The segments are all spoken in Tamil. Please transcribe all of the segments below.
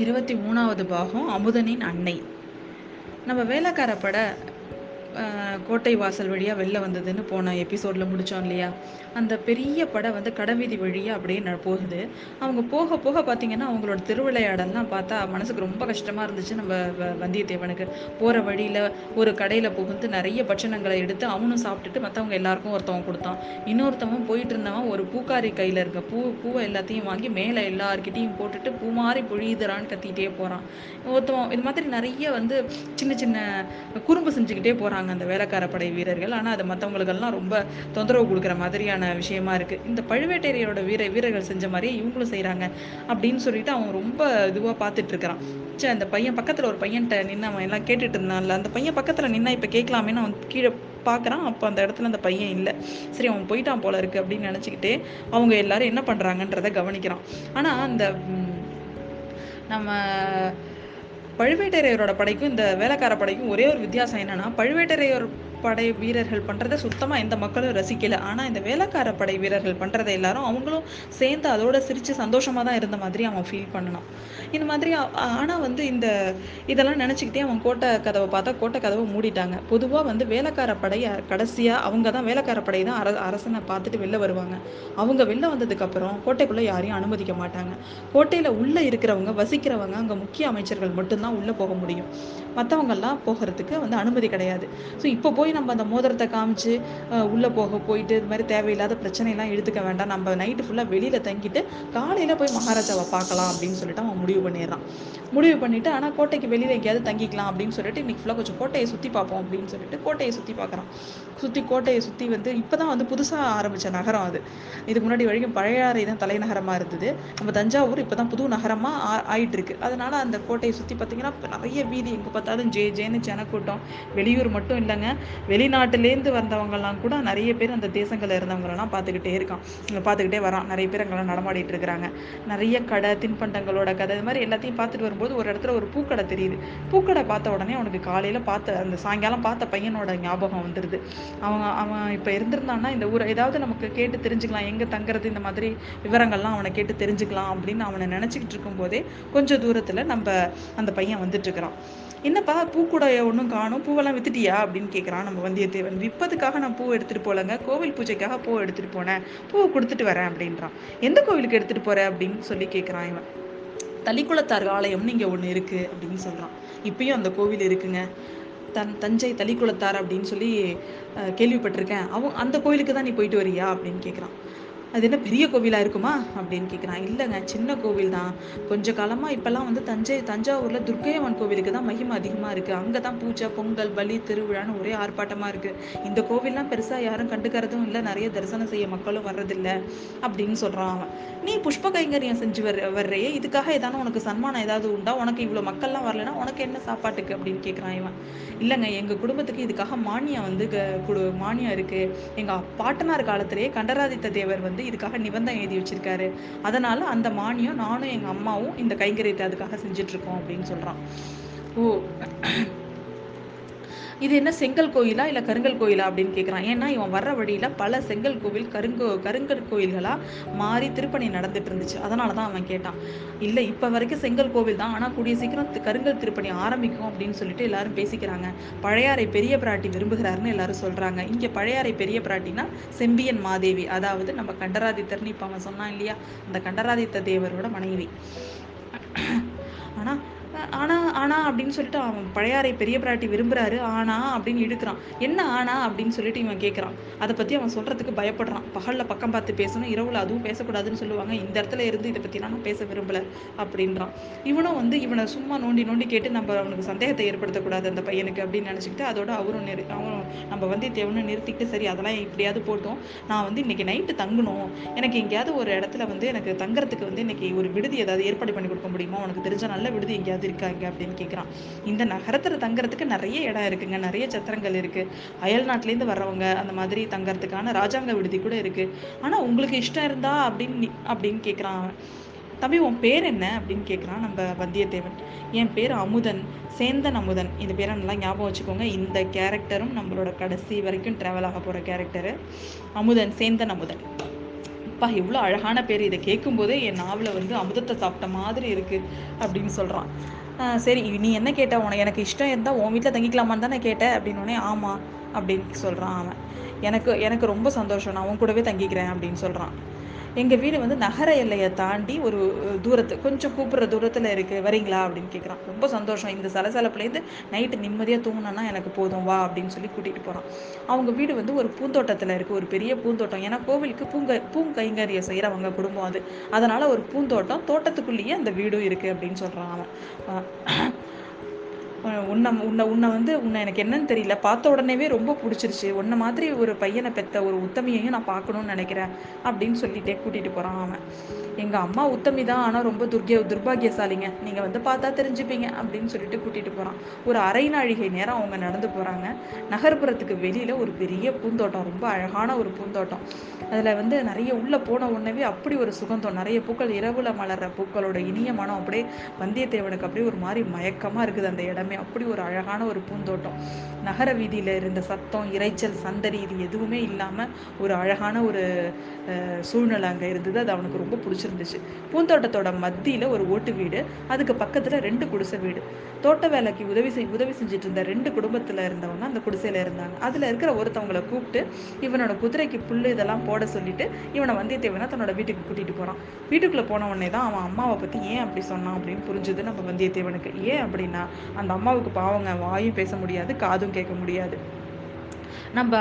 இருபத்தி மூணாவது பாகம் அமுதனின் அன்னை. நம்ம வேலைக்கார பட கோட்டை வாசல் வழியாக வெளில வந்ததுன்னு போன எபிசோடில் முடித்தோம் இல்லையா? அந்த பெரிய படம் வந்து கடைவீதி வழியாக அப்படியே ந- போகுது. அவங்க போக போக பார்த்தீங்கன்னா அவங்களோட திருவிளையாடல்லாம் பார்த்தா மனசுக்கு ரொம்ப கஷ்டமாக இருந்துச்சு நம்ம வ- வந்தியத்தேவனுக்கு. போகிற வழியில் ஒரு கடையில் புகுந்து நிறைய பட்சணங்களை எடுத்து அவனும் சாப்பிட்டுட்டு மற்றவங்க எல்லாருக்கும் ஒருத்தவன் கொடுத்தான். இன்னொருத்தவன் போயிட்டு இருந்தவன் ஒரு பூக்காரி கையில் இருக்க பூ பூவை எல்லாத்தையும் வாங்கி மேலே எல்லார்கிட்டையும் போட்டுட்டு பூ மாதிரி பொழியுதுறான்னு கத்திக்கிட்டே போகிறான் ஒருத்தவன் இது மாதிரி நிறைய வந்து சின்ன சின்ன குறும்பு செஞ்சுக்கிட்டே போகிறான் போகிறாங்க அந்த வேலைக்கார படை வீரர்கள். ஆனால் அது மற்றவங்களுக்கெல்லாம் ரொம்ப தொந்தரவு கொடுக்குற மாதிரியான விஷயமா இருக்குது இந்த பழுவேட்டரையரோட வீர வீரர்கள் செஞ்ச மாதிரியே இவங்களும் செய்கிறாங்க அப்படின்னு சொல்லிட்டு அவன் ரொம்ப இதுவாக பார்த்துட்டு இருக்கிறான். சே அந்த பையன் பக்கத்தில் ஒரு பையன்கிட்ட நின்று அவன் எல்லாம் கேட்டுட்டு இருந்தான்ல. அந்த பையன் பக்கத்தில் நின்னா இப்போ கேட்கலாமேன்னு அவன் கீழே பார்க்குறான் அப்போ அந்த இடத்துல அந்த பையன் இல்லை. சரி அவன் போயிட்டான் போல இருக்கு அப்படின்னு நினச்சிக்கிட்டு அவங்க எல்லாரும் என்ன பண்ணுறாங்கன்றதை கவனிக்கிறான். ஆனால் அந்த நம்ம பழுவேட்டரையரோட படைக்கும் இந்த வேலைக்கார படைக்கும் ஒரே ஒரு வித்தியாசம் என்னன்னா பழுவேட்டரையர் படை வீரர்கள் பண்ணுறத சுத்தமாக எந்த மக்களும் ரசிக்கல. ஆனால் இந்த வேலைக்கார படை வீரர்கள் பண்ணுறதை எல்லாரும் அவங்களும் சேர்ந்து அதோட சிரித்து சந்தோஷமாக தான் இருந்த மாதிரி அவன் ஃபீல் பண்ணனான். இந்த மாதிரி ஆனால் வந்து இந்த இதெல்லாம் நினச்சிக்கிட்டே அவன் கோட்டை கதவை பார்த்தா கோட்டை கதவை மூடிட்டாங்க. பொதுவாக வந்து வேலைக்கார படை கடைசியாக அவங்க தான் வேலைக்கார படை தான் அர அரசனை பார்த்துட்டு வெளில வருவாங்க. அவங்க வெளில வந்ததுக்கப்புறம் கோட்டைக்குள்ளே யாரையும் அனுமதிக்க மாட்டாங்க. கோட்டையில் உள்ளே இருக்கிறவங்க வசிக்கிறவங்க அங்கே முக்கிய அமைச்சர்கள் மட்டும்தான் உள்ளே போக முடியும். மற்றவங்கெல்லாம் போகிறதுக்கு வந்து அனுமதி கிடையாது. ஸோ இப்போ போய் நம்ம அந்த மோதிரத்தை காமிச்சு உள்ளே போக போயிட்டு இது மாதிரி தேவையில்லாத பிரச்சனையெல்லாம் எடுத்துக்க வேண்டாம். நம்ம நைட்டு ஃபுல்லாக வெளியில் தங்கிட்டு காலையில் போய் மகாராஜாவை பார்க்கலாம் அப்படின்னு சொல்லிட்டு அவன் முடிவு பண்ணிடுறான். முடிவு பண்ணிட்டு ஆனால் கோட்டைக்கு வெளியில் எங்கேயாவது தங்கிக்கலாம் அப்படின்னு சொல்லிட்டு இன்றைக்கி ஃபுல்லாக கொஞ்சம் கோட்டையை சுற்றி பார்ப்போம் அப்படின்னு சொல்லிட்டு கோட்டையை சுற்றி பார்க்குறான். சுற்றி கோட்டையை சுற்றி வந்து இப்போ தான் வந்து புதுசாக ஆரம்பிச்ச நகரம் அது. இதுக்கு முன்னாடி வரைக்கும் பழையாறை தான் தலைநகரமாக இருந்தது. நம்ம தஞ்சாவூர் இப்பதான் புது நகரமாக ஆ- ஆயிட்டுருக்கு. அதனால் அந்த கோட்டையை சுற்றி பார்த்தீங்கன்னா நிறைய வீதி எங்கே பார்த்தாலும் ஜே ஜேன்னு ஜனக்கூட்டம். வெளியூர் மட்டும் இல்லைங்க. வெளிநாட்டுலேருந்து வந்தவங்கலாம் கூட நிறைய பேர் அந்த தேசங்களில் இருந்தவங்களெல்லாம் பார்த்துக்கிட்டே இருக்கான். பார்த்துக்கிட்டே வரான். நிறைய பேர் அங்கெல்லாம் நடமாடிட்டு இருக்கிறாங்க. நிறைய கடை தின்பண்டங்களோட கடை இது மாதிரி எல்லாத்தையும் பார்த்துட்டு வரும்போது ஒரு இடத்துல ஒரு பூக்கடை தெரியுது. பூக்கடை பார்த்த உடனே அவனுக்கு காலையில் பார்த்த அந்த சாயங்காலம் பார்த்த பையனோட ஞாபகம் வந்துடுது அவன் அவன் இப்போ இருந்திருந்தான்னா இந்த ஊரை ஏதாவது நமக்கு கேட்டு தெரிஞ்சுக்கலாம். எங்கே தங்குறது இந்த மாதிரி விவரங்கள்லாம் அவனை கேட்டு தெரிஞ்சுக்கலாம் அப்படின்னு அவனை நினச்சிக்கிட்டு இருக்கும்போதே கொஞ்சம் தூரத்தில் நம்ம அந்த பையன் வந்துட்டு இருக்கிறான். என்னப்பா பூக்கூடைய ஒன்றும் காணும். பூவெல்லாம் வித்துட்டியா அப்படின்னு கேட்குறான் நம்ம வந்தியத்தேவன். விற்பதுக்காக நான் பூ எடுத்துட்டு போலங்க. கோவில் பூஜைக்காக பூ எடுத்துட்டு போனேன். பூ கொடுத்துட்டு வரேன் அப்படின்றான். எந்த கோவிலுக்கு எடுத்துட்டு போகிற அப்படின்னு சொல்லி கேட்குறான் இவன். தளிக்குளத்தார் ஆலயம்னு இங்கே ஒன்று இருக்கு அப்படின்னு சொல்கிறான் இப்பயும் அந்த கோவில் இருக்குங்க. தன் தஞ்சை தளிக்குளத்தார் அப்படின்னு சொல்லி கேள்விப்பட்டிருக்கேன். அவன் அந்த கோவிலுக்கு தான் நீ போயிட்டு வரியா அப்படின்னு கேட்குறான் அது என்ன பெரிய கோவிலாக இருக்குமா? அப்படின்னு கேட்குறான் இல்லைங்க சின்ன கோவில் தான் கொஞ்ச காலமாக இப்போல்லாம் வந்து தஞ்சை தஞ்சாவூரில் துர்க்கையம்மன் கோவிலுக்கு தான் மகிமை அதிகமாக இருக்குது அங்கே தான் பூஜை பொங்கல் பலி திருவிழான்னு ஒரே ஆர்ப்பாட்டமாக இருக்குது இந்த கோவில்லாம் பெருசாக யாரும் கண்டுக்கறதும் இல்லை. நிறைய தரிசனம் செய்ய மக்களும் வர்றதில்லை அப்படின்னு சொல்கிறான் அவன். நீ புஷ்ப கைங்கரியம் செஞ்சு வர வர்றையே. இதுக்காக ஏதாவது உனக்கு சன்மானம் ஏதாவது உண்டா? உனக்கு இவ்வளோ மக்கள்லாம் வரலைன்னா உனக்கு என்ன சாப்பாட்டுக்கு? அப்படின்னு கேட்குறான் இவன். இல்லைங்க எங்கள் குடும்பத்துக்கு இதுக்காக மானியம் வந்து க- குடு மானியம் இருக்குது எங்கள் பாட்டனார் காலத்திலேயே கண்டராதித்த தேவர் வந்து இதுக்காக நிபந்தனை எழுதி வச்சிருக்காரு. அதனால அந்த மானியம் நானும் எங்க அம்மாவும் இந்த கைங்கரியத்தை அதுக்காக செஞ்சுட்டு இருக்கோம் அப்படின்னு சொல்றான். ஓ இது என்ன செங்கல் கோயிலா இல்லை கருங்கல் கோயிலா அப்படின்னு கேட்குறான் ஏன்னா இவன் வர்ற வழியில் பல செங்கல் கோவில் கருங்கோ கருங்கல் கோயில்களாக மாறி திருப்பணி நடந்துட்டு இருந்துச்சு. அதனால தான் அவன் கேட்டான். இல்லை இப்போ வரைக்கும் செங்கல் கோவில் தான். ஆனால் கூடிய சீக்கிரம் கருங்கல் திருப்பணி ஆரம்பிக்கும் அப்படின்னு சொல்லிட்டு எல்லாரும் பேசிக்கிறாங்க. பழையாறை பெரிய பிராட்டி விரும்புகிறாருன்னு எல்லாரும் சொல்கிறாங்க இங்கே பழையாறை பெரிய பிராட்டினா செம்பியன் மாதேவி. அதாவது நம்ம கண்டராதித்தர்னு இப்போ அவன் சொன்னான் இல்லையா? அந்த கண்டராதித்த தேவரோட மனைவி. ஆனால் ஆனா ஆனா அப்படின்னு சொல்லிட்டு அவன் பழையாறை பெரிய பிராட்டி விரும்புறாரு. ஆனா அப்படின்னு இழுக்கிறான். என்ன ஆனா அப்படின்னு சொல்லிட்டு இவன் கேட்கறான் அதை பத்தி அவன் சொல்றதுக்கு பயப்படுறான். பகல்ல பக்கம் பார்த்து பேசணும். இரவுல அதுவும் பேசக்கூடாதுன்னு சொல்லுவாங்க. இந்த இடத்துல இருந்து இதை பத்தி நான் பேச விரும்பல அப்படின்றான். இவனும் வந்து இவனை சும்மா நோண்டி நோண்டி கேட்டு நம்ம அவனுக்கு சந்தேகத்தை ஏற்படுத்தக்கூடாது அந்த பையனுக்கு அப்படின்னு நினச்சிக்கிட்டு அதோட அவரும் நிறு அவனும் நம்ம வந்தியத்தேவனும் நிறுத்திக்கிட்டு சரி அதெல்லாம் இப்படியாவது போட்டோம். நான் வந்து இன்னைக்கு நைட்டு தங்கணும். எனக்கு எங்கேயாவது ஒரு இடத்துல வந்து எனக்கு தங்குறதுக்கு வந்து இன்னைக்கு ஒரு விடுதி ஏதாவது ஏற்பாடு பண்ணி கொடுக்க முடியுமா? உனக்கு தெரிஞ்ச நல்ல விடுதி எங்கேயாவது இருக்காங்க அப்படின்னு கேட்குறான் இந்த நகரத்துல தங்குறதுக்கு நிறைய இடம் இருக்குங்க. நிறைய சத்திரங்கள் இருக்கு. அயல் நாட்டிலேருந்து வர்றவங்க அந்த மாதிரி தங்கறதுக்கான ராஜாங்க விடுதி கூட இருக்கு. ஆனா உங்களுக்கு இஷ்டம் இருந்தா அப்படின்னு அப்படின்னு கேட்குறான் அவன். தம்பி உன் பேர் என்ன அப்படின்னு கேட்குறான் நம்ம வந்தியத்தேவன். என் பேர் அமுதன் சேந்தன் அமுதன். இந்த பேரை நல்லா ஞாபகம் வச்சுக்கோங்க. இந்த கேரக்டரும் நம்மளோட கடைசி வரைக்கும் ட்ராவல் ஆக போகிற கேரக்டரு அமுதன் சேந்தன் அமுதன். அப்பா எவ்வளோ அழகான பேர் இதை கேட்கும்போதே என் நாவில் வந்து அமுதத்தை சாப்பிட்ட மாதிரி இருக்குது அப்படின்னு சொல்கிறான் சரி நீ என்ன கேட்ட? உனக்கு எனக்கு இஷ்டம் இருந்தால் உன் வீட்டில் தங்கிக்கலாமான்னு தானே கேட்டேன் அப்படின்னோடனே ஆமாம் அப்படின்னு சொல்கிறான் அவன். எனக்கு எனக்கு ரொம்ப சந்தோஷம். நான் உன் கூடவே தங்கிக்கிறேன் அப்படின்னு சொல்கிறான் எங்கள் வீடு வந்து நகர எல்லையை தாண்டி ஒரு தூரத்து கொஞ்சம் கூப்பிட்ற தூரத்தில் இருக்குது வரீங்களா? அப்படின்னு கேட்குறான் ரொம்ப சந்தோஷம். இந்த சலசலப்புலேருந்து நைட்டு நிம்மதியாக தூங்கினா எனக்கு போதும் வா அப்படின்னு சொல்லி கூட்டிகிட்டு போகிறான் அவங்க வீடு வந்து ஒரு பூந்தோட்டத்தில் இருக்குது ஒரு பெரிய பூந்தோட்டம். ஏன்னா கோவிலுக்கு பூங்க பூங்கைங்கரியை செய்கிறவங்க குடும்பம் அது. அதனால் ஒரு பூந்தோட்டம் தோட்டத்துக்குள்ளேயே அந்த வீடும் இருக்குது அப்படின்னு சொல்கிறான் அவன். உன்னை உன்னை உன்னை வந்து உன்னை எனக்கு என்னன்னு தெரியல. பார்த்த உடனேவே ரொம்ப பிடிச்சிருச்சு. உன்னை மாதிரி ஒரு பையனை பெற்ற ஒரு உத்தமியையும் நான் பார்க்கணும்னு நினைக்கிறேன் அப்படின்னு சொல்லிட்டே கூட்டிகிட்டு போகிறான் அவன். எங்கள் அம்மா உத்தமி தான் ஆனால் ரொம்ப துர்கிய துர்பாகியசாலிங்க. நீங்கள் வந்து பார்த்தா தெரிஞ்சுப்பீங்க அப்படின்னு சொல்லிட்டு கூட்டிகிட்டு போகிறான் ஒரு அரை நாழிகை நேரம் அவங்க நடந்து போகிறாங்க நகர்ப்புறத்துக்கு வெளியில் ஒரு பெரிய பூந்தோட்டம் ரொம்ப அழகான ஒரு பூந்தோட்டம். அதில் வந்து நிறைய உள்ளே போன உடனே அப்படி ஒரு சுகந்தம் நிறைய பூக்கள் இரவுல மலர்ற பூக்களோட இனிய மனம் அப்படியே வந்தியத்தேவனுக்கு அப்படியே ஒரு மாதிரி மயக்கமாக இருக்குது அந்த இடமே. அப்படி ஒரு அழகான ஒரு பூந்தோட்டம். நகர வீதியில் இருந்த சத்தம் இறைச்சல் சந்தடி இது எதுவுமே இல்லாமல் ஒரு அழகான ஒரு சூழ்நிலை அங்கே இருந்தது. அது அவனுக்கு ரொம்ப பிடிச்சிருந்துச்சு. பூந்தோட்டத்தோட மத்தியில் ஒரு ஓட்டு வீடு அதுக்கு பக்கத்தில் ரெண்டு குடிசை வீடு. தோட்ட வேலைக்கு உதவி செய் உதவி செஞ்சுட்டு இருந்த ரெண்டு குடும்பத்தில் இருந்தவங்க அந்த குடிசையில் இருந்தாங்க. அதில் இருக்கிற ஒருத்தவங்களை கூப்பிட்டு இவனோட குதிரைக்கு புல் இதெல்லாம் போட சொல்லிட்டு இவனை வந்தியத்தேவனை தன்னோட வீட்டுக்கு கூட்டிகிட்டு போகிறான் வீட்டுக்குள்ளே போன உடனே தான் அவன் அம்மாவை பற்றி ஏன் அப்படி சொன்னான் அப்படின்னு புரிஞ்சுது நம்ம வந்தியத்தேவனுக்கு. ஏன் அப்படின்னா அந்த அம்மாவுக்கு பாவங்க வாயும் பேச முடியாது காதும் கேட்க முடியாது. நம்ம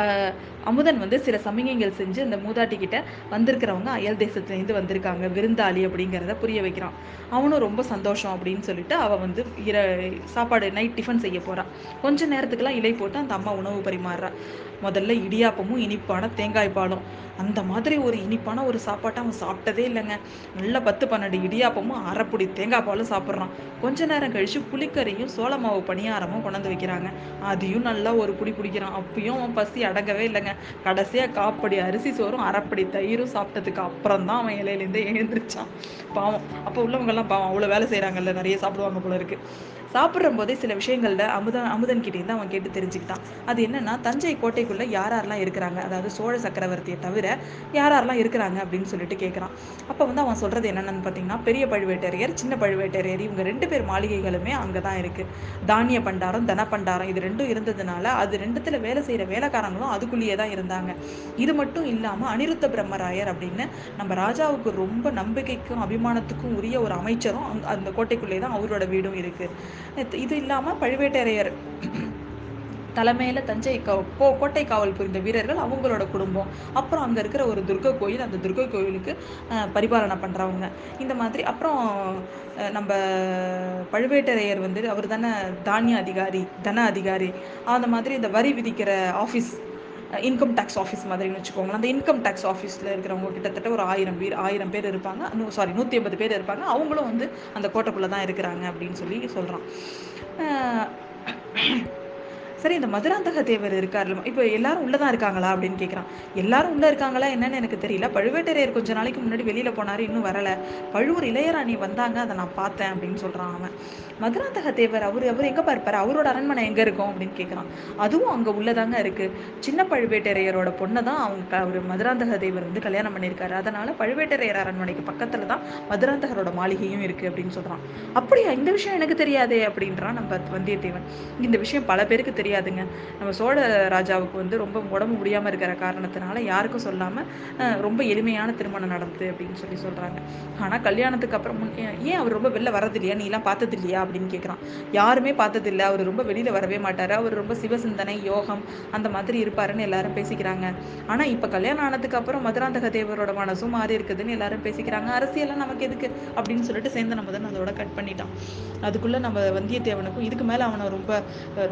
அமுதன் வந்து சில சமிகைகள் செஞ்சு அந்த மூதாட்டி கிட்ட வந்திருக்கிறவங்க அயல் தேசத்துலேருந்து வந்திருக்காங்க விருந்தாளி அப்படிங்கிறத புரிய வைக்கிறான். அவனும் ரொம்ப சந்தோஷம் அப்படின்னு சொல்லிட்டு அவள் வந்து இர சாப்பாடு நைட் டிஃபன் செய்ய போகிறான் கொஞ்ச நேரத்துக்குலாம் இலை போட்டு அந்த அம்மா உணவு பரிமாறுறா. முதல்ல இடியாப்பமும் இனிப்பான தேங்காய் பாலும். அந்த மாதிரி ஒரு இனிப்பான ஒரு சாப்பாட்டை அவன் சாப்பிட்டதே இல்லைங்க. நல்ல பத்து பன்னெண்டு இடியாப்பமும் அரைப்புடி தேங்காய் பாலும் சாப்பிட்றான். கொஞ்ச நேரம் கழிச்சு புளிக்கறியும் சோள மாவு பணியாரமும் கொண்டாந்து வைக்கிறாங்க. அதையும் நல்லா ஒரு புடி பிடிக்கிறான். அப்பயும் அவன் பசி அடங்கவே இல்லைங்க. கடைசியாக காப்படி அரிசி சோறும் அரைப்படி தயிரும் சாப்பிட்டதுக்கு அப்புறம் தான் அவன் இலையிலேருந்து எழுந்திரிச்சான். பாவம். அப்போ உள்ளவங்கெல்லாம் பாவம் அவ்வளோ வேலை செய்கிறாங்கல்ல நிறைய சாப்பிடுவாங்க போல இருக்கு. சாப்பிட்ற போதே சில விஷயங்கள்ல அமுதன் அமுதன் கிட்டேருந்து அவன் கேட்டு தெரிஞ்சுக்கிட்டான். அது என்னன்னா தஞ்சை கோட்டைக்குள்ள யார் யாரெல்லாம் இருக்கிறாங்க? அதாவது சோழ சக்கரவர்த்தியை தவிர யார் யாரெல்லாம் இருக்கிறாங்க அப்படின்னு சொல்லிட்டு கேட்குறான் அப்போ வந்து அவன் சொல்றது என்னென்னு பார்த்தீங்கன்னா பெரிய பழுவேட்டரையர் சின்ன பழுவேட்டரையர் இவங்க ரெண்டு பேர் மாளிகைகளுமே அங்கே தான் இருக்கு. தானிய பண்டாரம் தன பண்டாரம் இது ரெண்டும் இருந்ததுனால அது ரெண்டுத்துல வேலை செய்கிற வேலைக்காரங்களும் அதுக்குள்ளேயே தான் இருந்தாங்க. இது மட்டும் இல்லாமல் அனிருத்த பிரம்மராயர் அப்படின்னு நம்ம ராஜாவுக்கு ரொம்ப நம்பிக்கைக்கும் அபிமானத்துக்கும் உரிய ஒரு அமைச்சரும் அந்த கோட்டைக்குள்ளே தான் அவரோட வீடும் இருக்குது இது இல்லாமல் பழுவேட்டரையர் தலைமையில தஞ்சை கோ கோட்டை காவல் புரிந்த வீரர்கள் அவங்களோட குடும்பம். அப்புறம் அங்க இருக்கிற ஒரு துர்கை கோயில் அந்த துர்கை கோயிலுக்கு பரிபாலனை பண்றவங்க. இந்த மாதிரி அப்புறம் நம்ம பழுவேட்டரையர் வந்து அவர் தானே தானிய அதிகாரி தன அதிகாரி. அந்த மாதிரி இந்த வரி விதிக்கிற ஆஃபீஸ் இன்கம் டேக்ஸ் ஆஃபீஸ் மாதிரின்னு வச்சுக்கோங்களேன். அந்த இன்கம் டேக்ஸ் ஆஃபீஸில் இருக்கிறவங்க கிட்டத்தட்ட ஒரு ஆயிரம் பேர் ஆயிரம் பேர் இருப்பாங்க. சாரி நூற்றி ஐம்பது பேர் இருப்பாங்க. அவங்களும் வந்து அந்த கோட்டைக்குள்ளே தான் இருக்கிறாங்க அப்படின்னு சொல்லி சொல்கிறான் சரி இந்த மதுராந்தக தேவர் இருக்கார்ல இப்போ எல்லாரும் உள்ளதான் இருக்காங்களா அப்படின்னு கேட்குறான் எல்லாரும் உள்ள இருக்காங்களா என்னன்னு எனக்கு தெரியல. பழுவேட்டரையர் கொஞ்ச நாளைக்கு முன்னாடி வெளியில போனார் இன்னும் வரல. பழுவூர் இளையராணி வந்தாங்க அதை நான் பார்த்தேன் அப்படின்னு சொல்றான் அவன். மதுராந்தக தேவர் அவர் அவர் எங்க பார்ப்பார்? அவரோட அரண்மனை எங்க இருக்கும் அப்படின்னு கேட்குறான் அதுவும் அங்க உள்ளதாங்க இருக்கு. சின்ன பழுவேட்டரையரோட பொண்ணை தான் அவங்க அவர் மதுராந்தக தேவர் வந்து கல்யாணம் பண்ணியிருக்காரு. அதனால பழுவேட்டரையர் அரண்மனைக்கு பக்கத்துல தான் மதுராந்தகரோட மாளிகையும் இருக்கு அப்படின்னு சொல்றான். அப்படியா? இந்த விஷயம் எனக்கு தெரியாதே அப்படின்றான் நம்ம வந்தியத்தேவன். இந்த விஷயம் பல பேருக்கு தெரியும். தெரியாதுங்க நம்ம சோழ ராஜாவுக்கு வந்து ரொம்ப உடம்பு முடியாமல் இருக்கிற காரணத்தினால யாருக்கும் சொல்லாமல் ரொம்ப எளிமையான திருமணம் நடந்தது அப்படின்னு சொல்லி சொல்கிறாங்க ஆனால் கல்யாணத்துக்கு அப்புறம் ஏன் அவர் ரொம்ப வெளில வரது இல்லையா நீலாம் பார்த்தது இல்லையா அப்படின்னு கேட்குறான் யாருமே பார்த்ததில்லை. அவர் ரொம்ப வெளியில் வரவே மாட்டார். அவர் ரொம்ப சிவசிந்தனை யோகம் அந்த மாதிரி இருப்பாருன்னு எல்லாரும் பேசிக்கிறாங்க. ஆனால் இப்போ கல்யாணம் ஆனதுக்கு அப்புறம் மதுராந்தக தேவரோட மனசும் மாறி இருக்குதுன்னு எல்லாரும் பேசிக்கிறாங்க. அரசியல்லாம் நமக்கு எதுக்கு? அப்படின்னு சொல்லிட்டு சேர்ந்த நம்ம தான் அதோட கட் பண்ணிட்டான். அதுக்குள்ளே நம்ம வந்தியத்தேவனுக்கும் இதுக்கு மேலே அவனை ரொம்ப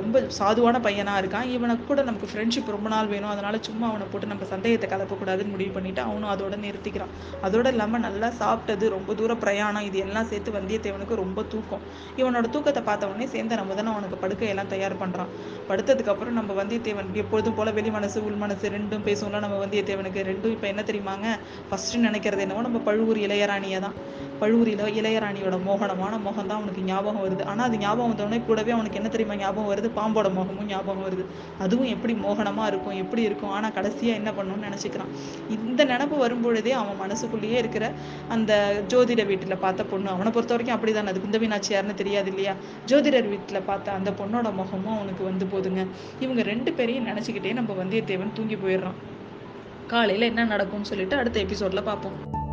ரொம்ப சாதுவான சாதுவான பையனாக இருக்கான். இவனுக்கு கூட நமக்கு ஃப்ரெண்ட்ஷிப் ரொம்ப நாள் வேணும். அதனால சும்மா அவனை போட்டு நம்ம சந்தேகத்தை கலப்பக்கூடாதுன்னு முடிவு பண்ணிட்டு அவனும் அதோட நிறுத்திக்கிறான். அதோட இல்லாமல் நல்லா சாப்பிட்டது ரொம்ப தூர பிரயாணம். இது எல்லாம் சேர்த்து வந்தியத்தேவனுக்கு ரொம்ப தூக்கம். இவனோட தூக்கத்தை பார்த்த உடனே சேர்ந்த நம்ம தானே அவனுக்கு படுக்கையெல்லாம் தயார் பண்ணுறான் படுத்ததுக்கு அப்புறம் நம்ம வந்தியத்தேவன் எப்பொழுதும் போல வெளி மனசு உள் மனசு ரெண்டும் பேசுவோம்ல நம்ம வந்தியத்தேவனுக்கு. ரெண்டும் இப்போ என்ன தெரியுமாங்க? ஃபர்ஸ்ட் நினைக்கிறது என்னவோ நம்ம பழுவூர் இளையராணியை தான் பழுவூரில இளையராணியோட மோகனமான முகம் தான் அவனுக்கு ஞாபகம் வருது. ஆனால் அது ஞாபகம் வந்தோடனே கூடவே அவனுக்கு என்ன தெரியுமா ஞாபகம் வருது? பாம்போட முகமும் ஞாபகம் வருது. அதுவும் எப்படி மோகனமா இருக்கும் எப்படி இருக்கும்? ஆனா கடைசியா என்ன பண்ணணும்னு நினச்சிக்கிறான். இந்த நினப்பு வரும்பொழுதே அவன் மனசுக்குள்ளேயே இருக்கிற அந்த ஜோதிட வீட்டில் பார்த்த பொண்ணு அவனை பொறுத்த வரைக்கும் அப்படிதானே அது குந்தவி யாருன்னு தெரியாது இல்லையா? ஜோதிடர் வீட்டில் பார்த்த அந்த பொண்ணோட முகமும் அவனுக்கு வந்து போதுங்க. இவங்க ரெண்டு பேரையும் நினச்சிக்கிட்டே நம்ம வந்தியத்தேவன் தூங்கி போயிடுறான். காலையில என்ன நடக்கும்னு சொல்லிட்டு அடுத்த எபிசோடில் பார்ப்போம்.